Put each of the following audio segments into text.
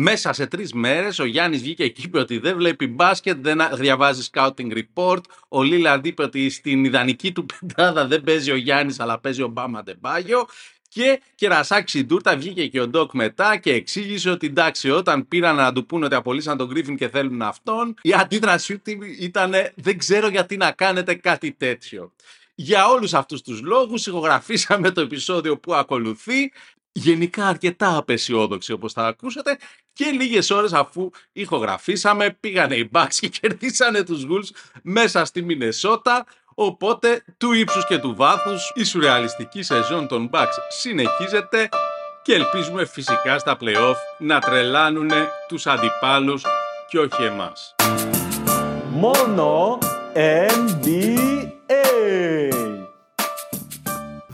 Μέσα σε τρεις μέρες ο Γιάννης βγήκε και είπε ότι δεν βλέπει μπάσκετ, δεν διαβάζει scouting report. Ο Λίλαρντ είπε ότι στην ιδανική του πεντάδα δεν παίζει ο Γιάννης, αλλά παίζει ο Μπάμα Ντεμπάγιο. Και κερασάκι Σιντούρτα βγήκε και ο Ντοκ μετά και εξήγησε ότι εντάξει, όταν πήραν να του πούνε ότι απολύσαν τον Γκρίφιν και θέλουν αυτόν, η αντίδρασή του ήταν δεν ξέρω γιατί να κάνετε κάτι τέτοιο. Για όλους αυτούς τους λόγους ηχογραφήσαμε το επεισόδιο που ακολουθεί γενικά αρκετά απεσιόδοξη όπως θα ακούσατε και λίγες ώρες αφού ηχογραφήσαμε πήγανε οι Bucks και κερδίσανε τους Wolves μέσα στη Μινεσότα οπότε του ύψους και του βάθους η σουρεαλιστική σεζόν των Bucks συνεχίζεται και ελπίζουμε φυσικά στα play-off να τρελάνουν τους αντιπάλους και όχι εμάς. Μόνο NBA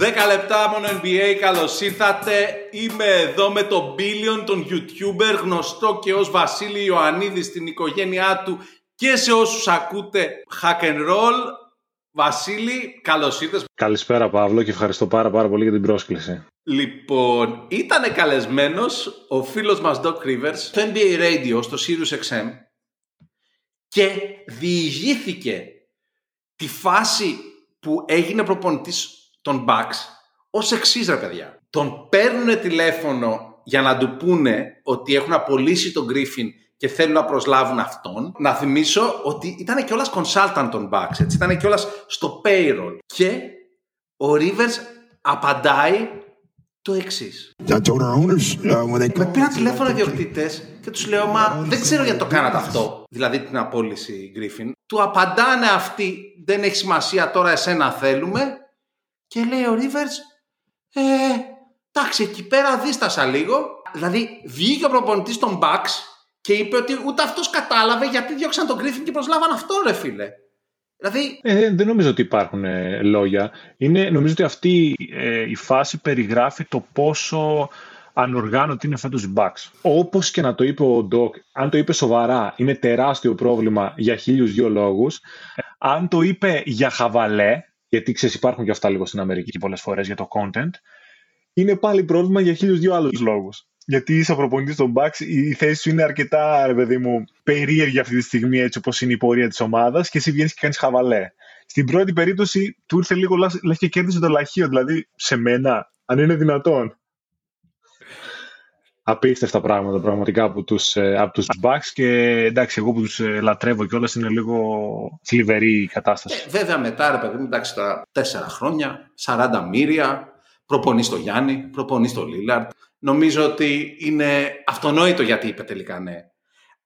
10 λεπτά μόνο NBA, καλώς ήρθατε. Είμαι εδώ με τον Billion, τον YouTuber, γνωστό και ως Βασίλη Ιωαννίδη στην οικογένειά του και σε όσους ακούτε Hack and Roll. Βασίλη, καλώς ήρθες. Καλησπέρα Παύλο και ευχαριστώ πάρα πάρα πολύ για την πρόσκληση. Λοιπόν, ήταν καλεσμένος ο φίλος μας Doc Rivers στο NBA Radio, στο Sirius XM και διηγήθηκε τη φάση που έγινε προπονητής τον Bucks ως εξής, ρε παιδιά. Τον παίρνουν τηλέφωνο για να του πούνε ότι έχουν απολύσει τον Griffin και θέλουν να προσλάβουν αυτόν. Να θυμίσω ότι ήταν κιόλας consultant των Bucks, έτσι, ήταν κιόλας στο payroll. Και ο Rivers απαντάει το εξής. Uh, Με πήραν τηλέφωνο οι διοκτήτε και τους λέω: Μα δεν ξέρω γιατί το κάνατε αυτό. Δηλαδή την απόλυση Griffin. Του απαντάνε αυτοί: Δεν έχει σημασία τώρα, εσένα θέλουμε. Και λέει ο Rivers, ε, εντάξει, εκεί πέρα δίστασα λίγο. Δηλαδή, βγήκε ο προπονητής των Bucks και είπε ότι ούτε αυτός κατάλαβε γιατί διώξαν τον Griffin και προσλάβαν αυτό, ρε φίλε. Δηλαδή... Ε, δεν νομίζω ότι υπάρχουν ε, λόγια. Είναι, νομίζω ότι αυτή ε, η φάση περιγράφει το πόσο ανοργάνωτη είναι φέτος οι Bucks. Όπως και να το είπε ο Ντοκ, αν το είπε σοβαρά, είναι τεράστιο πρόβλημα για χίλιους δύο λόγους. Αν το είπε για χαβαλέ, γιατί ξέρεις, υπάρχουν και αυτά λίγο στην Αμερική πολλές φορές για το content, είναι πάλι πρόβλημα για χίλιους δύο άλλους λόγους. Γιατί είσαι προπονητής των Bucks, η θέση σου είναι αρκετά, ρε παιδί μου, περίεργη αυτή τη στιγμή, έτσι όπως είναι η πορεία της ομάδας, και εσύ βγαίνεις και κάνεις χαβαλέ. Στην πρώτη περίπτωση του ήρθε λίγο λες και κέρδισε το λαχείο, δηλαδή σε μένα, αν είναι δυνατόν απίστευτα πράγματα πραγματικά από τους, ε, από τους Bucks και εντάξει εγώ που τους ε, λατρεύω κιόλας είναι λίγο θλιβερή η κατάσταση. Ε, βέβαια μετά ρε παιδί μου εντάξει τα τέσσερα χρόνια, 40 μύρια, προπονεί στο Γιάννη, προπονεί στο Λίλαρτ. Νομίζω ότι είναι αυτονόητο γιατί είπε τελικά ναι.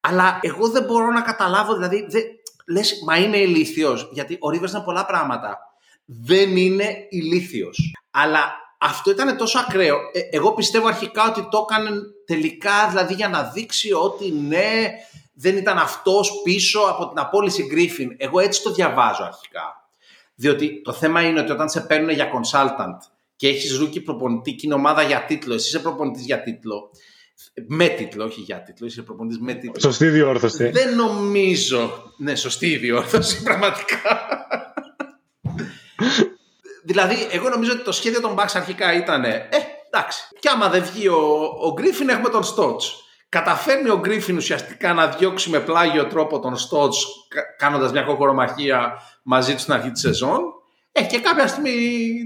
Αλλά εγώ δεν μπορώ να καταλάβω, δηλαδή δεν, λες μα είναι ηλίθιος, γιατί ο Ρίβερς είναι πολλά πράγματα. Δεν είναι ηλίθιος. Αλλά αυτό ήταν τόσο ακραίο. Ε, εγώ πιστεύω αρχικά ότι το έκανε τελικά δηλαδή για να δείξει ότι ναι, δεν ήταν αυτός πίσω από την απόλυση Γκρίφιν. Εγώ έτσι το διαβάζω αρχικά. Διότι το θέμα είναι ότι όταν σε παίρνουν για consultant και έχεις rookie προπονητή και είναι ομάδα για τίτλο, εσύ είσαι προπονητής για τίτλο, με τίτλο, όχι για τίτλο, είσαι προπονητής με τίτλο. Σωστή διόρθωση. Δεν νομίζω. Ναι, σωστή διόρθωση, πραγματικά. Δηλαδή, εγώ νομίζω ότι το σχέδιο των Bucks αρχικά ήταν. Ε, εντάξει. Και άμα δεν βγει ο, ο Γκρίφιν, έχουμε τον Στότ. Καταφέρνει ο Γκρίφιν ουσιαστικά να διώξει με πλάγιο τρόπο τον Στότ, κάνοντας μια κοκορομαχία μαζί του στην αρχή της σεζόν. Ε, και κάποια στιγμή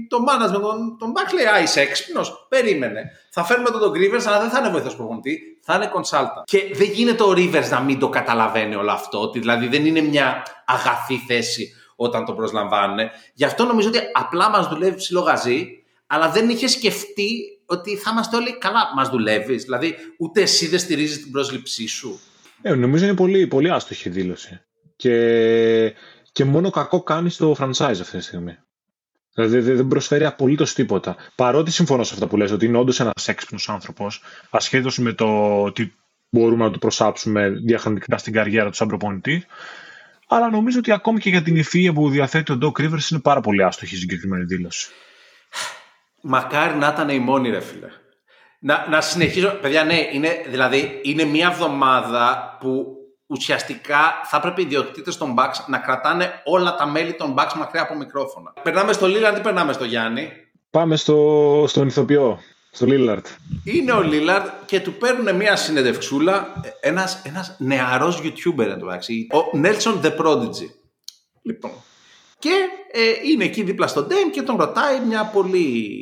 το management τον, τον Bucks λέει: Α, είσαι έξυπνος. Περίμενε. Θα φέρουμε τον, τον Rivers, αλλά δεν θα είναι βοηθός προπονητή, θα είναι consultant. Και δεν γίνεται ο Rivers να μην το καταλαβαίνει όλο αυτό. Ότι δηλαδή δεν είναι μια αγαθή θέση όταν το προσλαμβάνουν. Γι' αυτό νομίζω ότι απλά μας δουλεύει ψιλογαζί, αλλά δεν είχε σκεφτεί ότι θα είμαστε όλοι καλά. Μας δουλεύεις, δηλαδή ούτε εσύ δεν στηρίζεις την πρόσληψή σου. Ε, νομίζω είναι πολύ, πολύ άστοχη δήλωση. Και, και μόνο κακό κάνει στο franchise αυτή τη στιγμή. Δηλαδή δεν προσφέρει απολύτως τίποτα. Παρότι συμφωνώ σε αυτά που λες, ότι είναι όντως ένας έξυπνος άνθρωπος, ασχέτως με το ότι μπορούμε να το προσάψουμε διαχρονικά στην καριέρα του σαν προπονητή, αλλά νομίζω ότι ακόμη και για την ευφυΐα που διαθέτει ο Doc Rivers είναι πάρα πολύ άστοχη η συγκεκριμένη δήλωση. Μακάρι να ήταν η μόνη ρε φίλε. Να, να συνεχίσω, παιδιά ναι, είναι, δηλαδή είναι μια εβδομάδα που ουσιαστικά θα έπρεπε οι ιδιοκτήτες των Bucks να κρατάνε όλα τα μέλη των Bucks μακριά από μικρόφωνα. Περνάμε στο Λίλαντ ή περνάμε στο Γιάννη; Πάμε στο, στον ηθοποιό. Στο Λίλαρτ. Είναι ο Λίλαρτ και του παίρνουν μια συνεντευξούλα ένας, ένας νεαρός YouTuber εντάξει, ο Nelson The Prodigy. Λοιπόν, και ε, είναι εκεί δίπλα στον Dame και τον ρωτάει μια πολύ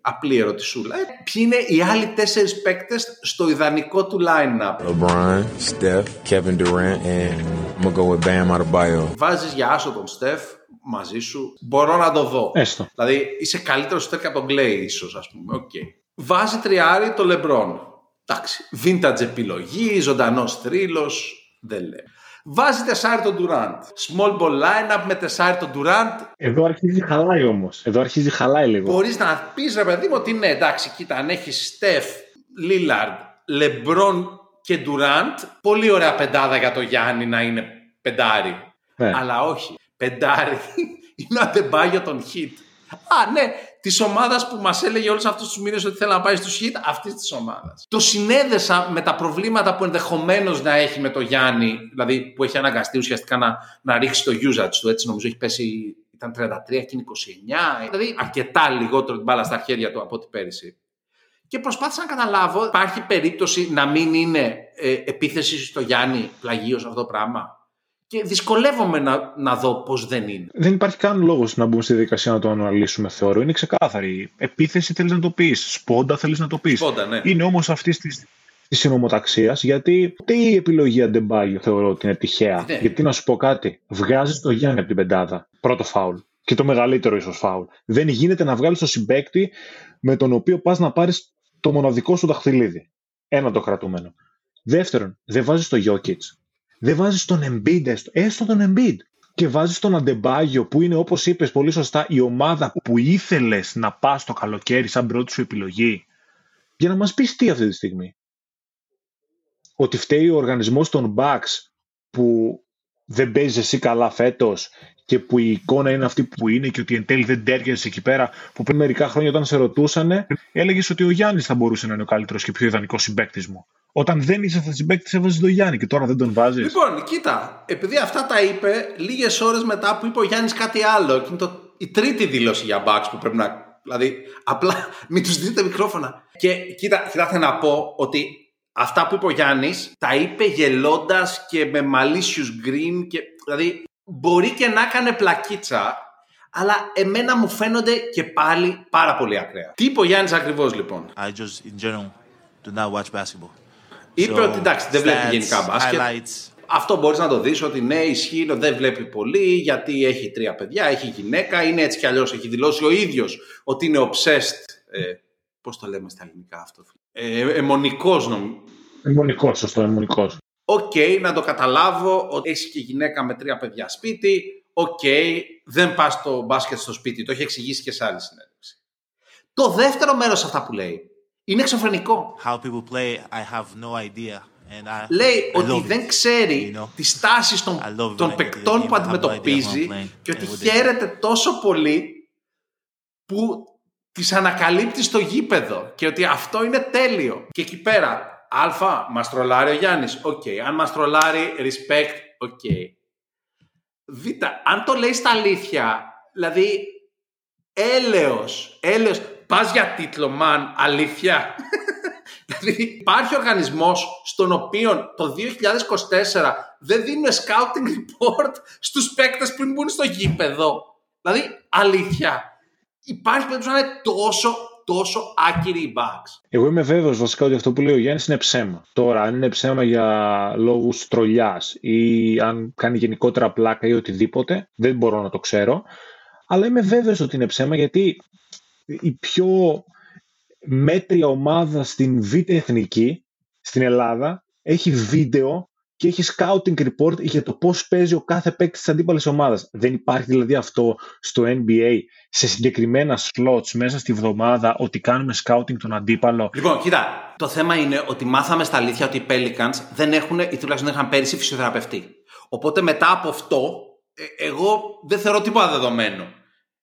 απλή ερωτησούλα. Ε, ποιοι είναι οι άλλοι τέσσερις παίκτες στο ιδανικό του line-up; LeBron, Steph, Kevin Durant and I'm gonna go with Bam Adebayo. Βάζεις για άσο τον Στεφ μαζί σου. Μπορώ να το δω. Έστω. Δηλαδή είσαι καλύτερος Στεφ και από τον Clay ίσως ας πούμε. Okay. Βάζει τριάρι το LeBron. Εντάξει. Vintage επιλογή, ζωντανός θρύλος. Δεν λέει. Βάζει τεσάρι τον Durant. Small ball lineup με τεσάρι τον Durant. Εδώ αρχίζει χαλάει όμως. Εδώ αρχίζει χαλάει λίγο. Μπορείς να πεις ρε παιδί μου ότι ναι, εντάξει, κοίτα, αν έχεις Steph, Lillard, LeBron και Durant, πολύ ωραία πεντάδα για το Γιάννη να είναι πεντάρι. Ναι. Αλλά όχι. Πεντάρι είναι ο Αντεμπάγιο των Hit. Α, ναι, της ομάδας που μας έλεγε όλους αυτούς τους μήνες ότι θέλει να πάει στου Hit, αυτής της ομάδας. Το συνέδεσα με τα προβλήματα που ενδεχομένως να έχει με το Γιάννη, δηλαδή που έχει αναγκαστεί ουσιαστικά να, να ρίξει το usage του. Έτσι, νομίζω έχει πέσει, ήταν 33 και είναι 29. Δηλαδή, αρκετά λιγότερο την μπάλα στα χέρια του από ό,τι πέρυσι. Και προσπάθησα να καταλάβω, υπάρχει περίπτωση να μην είναι ε, επίθεση στο Γιάννη πλαγίως αυτό το πράγμα; Και δυσκολεύομαι να, να δω πώς δεν είναι. Δεν υπάρχει καν λόγος να μπούμε στη διαδικασία να το αναλύσουμε, θεωρώ. Είναι ξεκάθαρη. Επίθεση θέλεις να το πεις. Σπόντα θέλεις να το πεις. Σπόντα, ναι. Είναι όμως αυτή της της συνομοταξίας, γιατί ούτε η επιλογή Αντεμπάγιο θεωρώ ότι είναι τυχαία. Ναι. Γιατί να σου πω κάτι, βγάζεις το Γιάννη από την πεντάδα. Πρώτο φάουλ. Και το μεγαλύτερο ίσως φάουλ. Δεν γίνεται να βγάλεις το συμπέκτη με τον οποίο πας να πάρεις το μοναδικό σου δαχτυλίδι. Ένα το κρατούμενο. Δεύτερον, δεν βάζεις το Jokic. Δεν βάζεις τον Embiid έστω. Έστω τον Embiid. Και βάζεις τον Αντεμπάγιο που είναι όπως είπες πολύ σωστά η ομάδα που ήθελες να πας το καλοκαίρι σαν πρώτη σου επιλογή. Για να μας πεις τι αυτή τη στιγμή. Ότι φταίει ο οργανισμός των Bucks που δεν παίζεις εσύ καλά φέτος και που η εικόνα είναι αυτή που είναι και ότι εν τέλει δεν τέριαζες εκεί πέρα. Που πριν μερικά χρόνια όταν σε ρωτούσαν, έλεγες ότι ο Γιάννης θα μπορούσε να είναι ο καλύτερος και πιο ιδανικός συμπέκτη μου. Όταν δεν είσαι θα συμπέκτη, έβαζε τον Γιάννη και τώρα δεν τον βάζεις. Λοιπόν, κοίτα, επειδή αυτά τα είπε λίγες ώρες μετά που είπε ο Γιάννης κάτι άλλο, και είναι το, η τρίτη δήλωση για Bucks που πρέπει να. Δηλαδή, απλά μην τους δείτε μικρόφωνα. Και κοίτα, κοιτάξτε να πω ότι αυτά που είπε ο Γιάννης τα είπε γελώντας και με malicious green. Και, δηλαδή, μπορεί και να έκανε πλακίτσα, αλλά εμένα μου φαίνονται και πάλι πάρα πολύ ακραία. Τι είπε ο Γιάννης ακριβώς λοιπόν; I just in general do not watch basketball. Είπε So, ότι εντάξει, δεν βλέπει stats, γενικά μπάσκετ. highlights. Αυτό μπορείς να το δεις ότι ναι, ισχύει, δεν βλέπει πολύ γιατί έχει τρία παιδιά, έχει γυναίκα, είναι έτσι κι αλλιώς. Έχει δηλώσει ο ίδιος ότι είναι obsessed. Ε, Πώς το λέμε στα ελληνικά αυτό, ε, εμμονικός νομίζω. Εμμονικός, σωστό, εμμονικός. Οκ, να το καταλάβω ότι έχει και γυναίκα με τρία παιδιά σπίτι. Οκ, δεν πας στο μπάσκετ στο σπίτι. Το έχει εξηγήσει και σε άλλη συνέντευξη. Το δεύτερο μέρος αυτά που λέει είναι εξωφρενικό. How people play, I have no idea. And I, Λέει I ότι love δεν it, ξέρει you know; τις τάσεις των, I love των when I get to the παικτών game. που I have no idea αντιμετωπίζει who I'm playing και ότι and what they χαίρεται τόσο πολύ που τις ανακαλύπτει στο γήπεδο και ότι αυτό είναι τέλειο. Και εκεί πέρα, α, μας τρολάρει ο Γιάννης, οκ. Αν μας τρολάρει, respect, OK. Β, αν το λέει στα αλήθεια, δηλαδή, έλεος, έλεος, πας για τίτλο, man, αλήθεια. Δηλαδή υπάρχει οργανισμός στον οποίο το 2024 δεν δίνουν scouting report στους παίκτες πριν μπουν στο γήπεδο. Δηλαδή αλήθεια. Υπάρχει περίπτωση να είναι τόσο, τόσο άκυροι οι Bucks. Εγώ είμαι βέβαιος βασικά ότι αυτό που λέει ο Γιάννης είναι ψέμα. Τώρα, αν είναι ψέμα για λόγους τρολιάς ή αν κάνει γενικότερα πλάκα ή οτιδήποτε, δεν μπορώ να το ξέρω. Αλλά είμαι βέβαιος ότι είναι ψέμα γιατί η πιο μέτρια ομάδα στην Β' Εθνική, στην Ελλάδα, έχει βίντεο και έχει scouting report για το πώς παίζει ο κάθε παίκτης της αντίπαλης ομάδας. Δεν υπάρχει δηλαδή αυτό στο NBA σε συγκεκριμένα slots μέσα στη βδομάδα ότι κάνουμε scouting τον αντίπαλο. Λοιπόν, κοίτα, το θέμα είναι ότι μάθαμε στα αλήθεια ότι οι Pelicans δεν έχουν, ή τουλάχιστον δεν είχαν πέρυσι φυσιοθεραπευτή. Οπότε μετά από αυτό, ε, εγώ δεν θεωρώ τίποτα δεδομένο.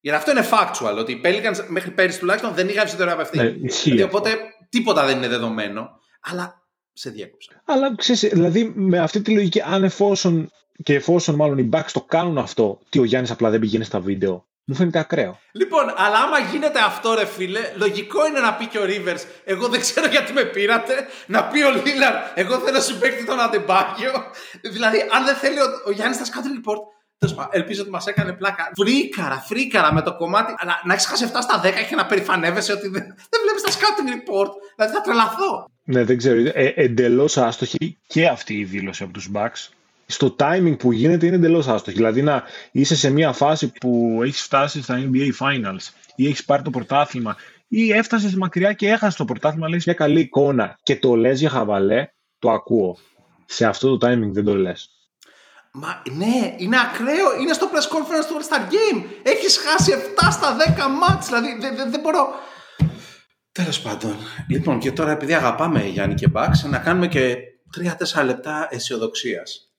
Γιατί αυτό είναι factual, ότι οι Pelicans μέχρι πέρυσι τουλάχιστον δεν είχαν φυσιοθεραπευτή. Ναι, ισχύει δηλαδή, αυτό. οπότε τίποτα δεν είναι δεδομένο. Αλλά σε διέκοψα. Αλλά ξέρεις, δηλαδή με αυτή τη λογική, αν εφόσον και εφόσον μάλλον οι Bucks το κάνουν αυτό, τι ο Γιάννης απλά δεν πηγαίνει στα βίντεο. Μου φαίνεται ακραίο. Λοιπόν, αλλά άμα γίνεται αυτό, ρε φίλε, λογικό είναι να πει και ο Rivers, εγώ δεν ξέρω γιατί με πήρατε. Να πει ο Λίλαρ, εγώ θέλω συμπέκτη τον Αντεμπάγιο. δηλαδή, αν δεν θέλει ο, ο Γιάννης θα σκάτει report. Τέλος πάντων, Ελπίζω ότι μας έκανε πλάκα. Φρίκαρα, φρίκαρα με το κομμάτι. Αλλά να έχεις χάσει 7 στα 10 και να περηφανεύεσαι ότι δεν, δεν βλέπεις τα scouting report. Δηλαδή θα τρελαθώ. Ναι, δεν ξέρω. Ε, Εντελώς άστοχη και αυτή η δήλωση από τους Bucks. Στο timing που γίνεται είναι εντελώς άστοχη. Δηλαδή να είσαι σε μια φάση που έχεις φτάσει στα NBA Finals ή έχεις πάρει το πρωτάθλημα ή έφτασες μακριά και έχασες το πρωτάθλημα, λέει μια καλή εικόνα και το λες για χαβαλέ, το ακούω. Σε αυτό το timing δεν το λες. Μα ναι, είναι ακραίο. Είναι στο press conference του All Star Game. Έχεις χάσει 7 στα 10 μάτς. Δηλαδή δεν δε, δε μπορώ. Τέλος πάντων. Λοιπόν, και τώρα επειδή αγαπάμε Γιάννη και Μπάξ, να κάνουμε και 3-4 λεπτά αισιοδοξίας.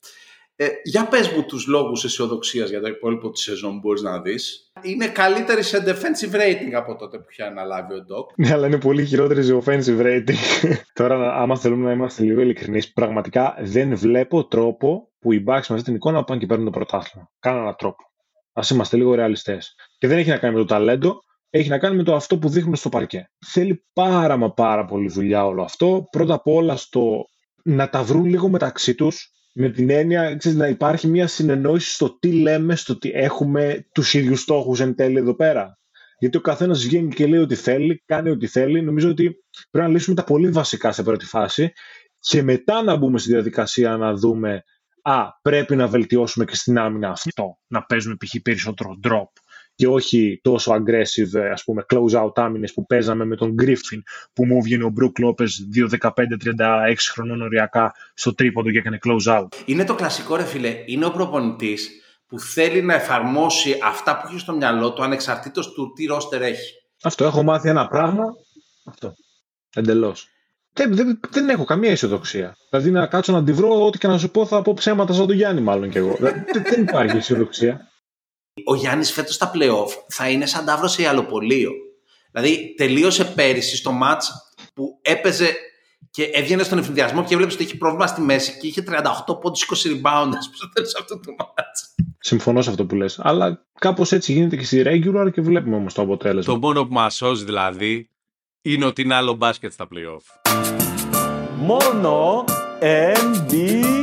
Ε, για πες μου τους λόγους αισιοδοξίας για το υπόλοιπο της σεζόν που μπορείς να δεις. Είναι καλύτερη σε defensive rating από τότε που είχε αναλάβει ο Doc. Ναι, αλλά είναι πολύ χειρότερη σε offensive rating. Τώρα, άμα θέλουμε να είμαστε λίγο ειλικρινείς, πραγματικά δεν βλέπω τρόπο που οι Bucks με αυτή την εικόνα πάνε και παίρνουν το πρωτάθλημα. Κάναν τρόπο. Α είμαστε λίγο ρεαλιστές. Και δεν έχει να κάνει με το ταλέντο, έχει να κάνει με το αυτό που δείχνουμε στο παρκέ. Θέλει πάρα μα πάρα πολύ δουλειά όλο αυτό. Πρώτα απ' όλα στο να τα βρουν λίγο μεταξύ τους, με την έννοια ξέρεις, να υπάρχει μια συνεννόηση στο τι λέμε, στο τι έχουμε τους ίδιους στόχους εν τέλει εδώ πέρα. Γιατί ο καθένας βγαίνει και λέει ό,τι θέλει, κάνει ό,τι θέλει. Νομίζω ότι πρέπει να λύσουμε τα πολύ βασικά σε πρώτη φάση και μετά να μπούμε στη διαδικασία να δούμε α, πρέπει να βελτιώσουμε και στην άμυνα αυτό, να παίζουμε π.χ. περισσότερο drop και όχι τόσο aggressive, ας πούμε, close-out άμυνες που παίζαμε με τον Griffin που μου βγαίνει ο Brook Lopez 2-15-36 χρονών οριακά στο τρίποντο και έκανε close-out. Είναι το κλασικό ρε φίλε, είναι ο προπονητής που θέλει να εφαρμόσει αυτά που έχει στο μυαλό του ανεξαρτήτως του τι ρόστερ έχει. Αυτό, έχω μάθει ένα πράγμα, αυτό, εντελώς. Δεν, δεν, δεν έχω καμία αισιοδοξία. Δηλαδή να κάτσω να τη βρω, ό,τι και να σου πω θα πω ψέματα σαν τον Γιάννη μάλλον κι εγώ. δεν, δεν υπάρχει αισιοδοξία. Ο Γιάννης φέτος στα playoff θα είναι σαν ταύρος σε ιαλοπολείο. Δηλαδή τελείωσε πέρυσι στο match που έπαιζε και έβγαινε στον ευθυνδιασμό και έβλεπε ότι είχε πρόβλημα στη μέση και είχε 38 πόντους 20 rebound στο τέλος αυτού του match. Συμφωνώ σε αυτό που λες. Αλλά κάπως έτσι γίνεται και στη regular και βλέπουμε όμως το αποτέλεσμα. Το μόνο που μας σώζει δηλαδή είναι ότι είναι άλλο μπάσκετ στα playoff. Μόνο NBA.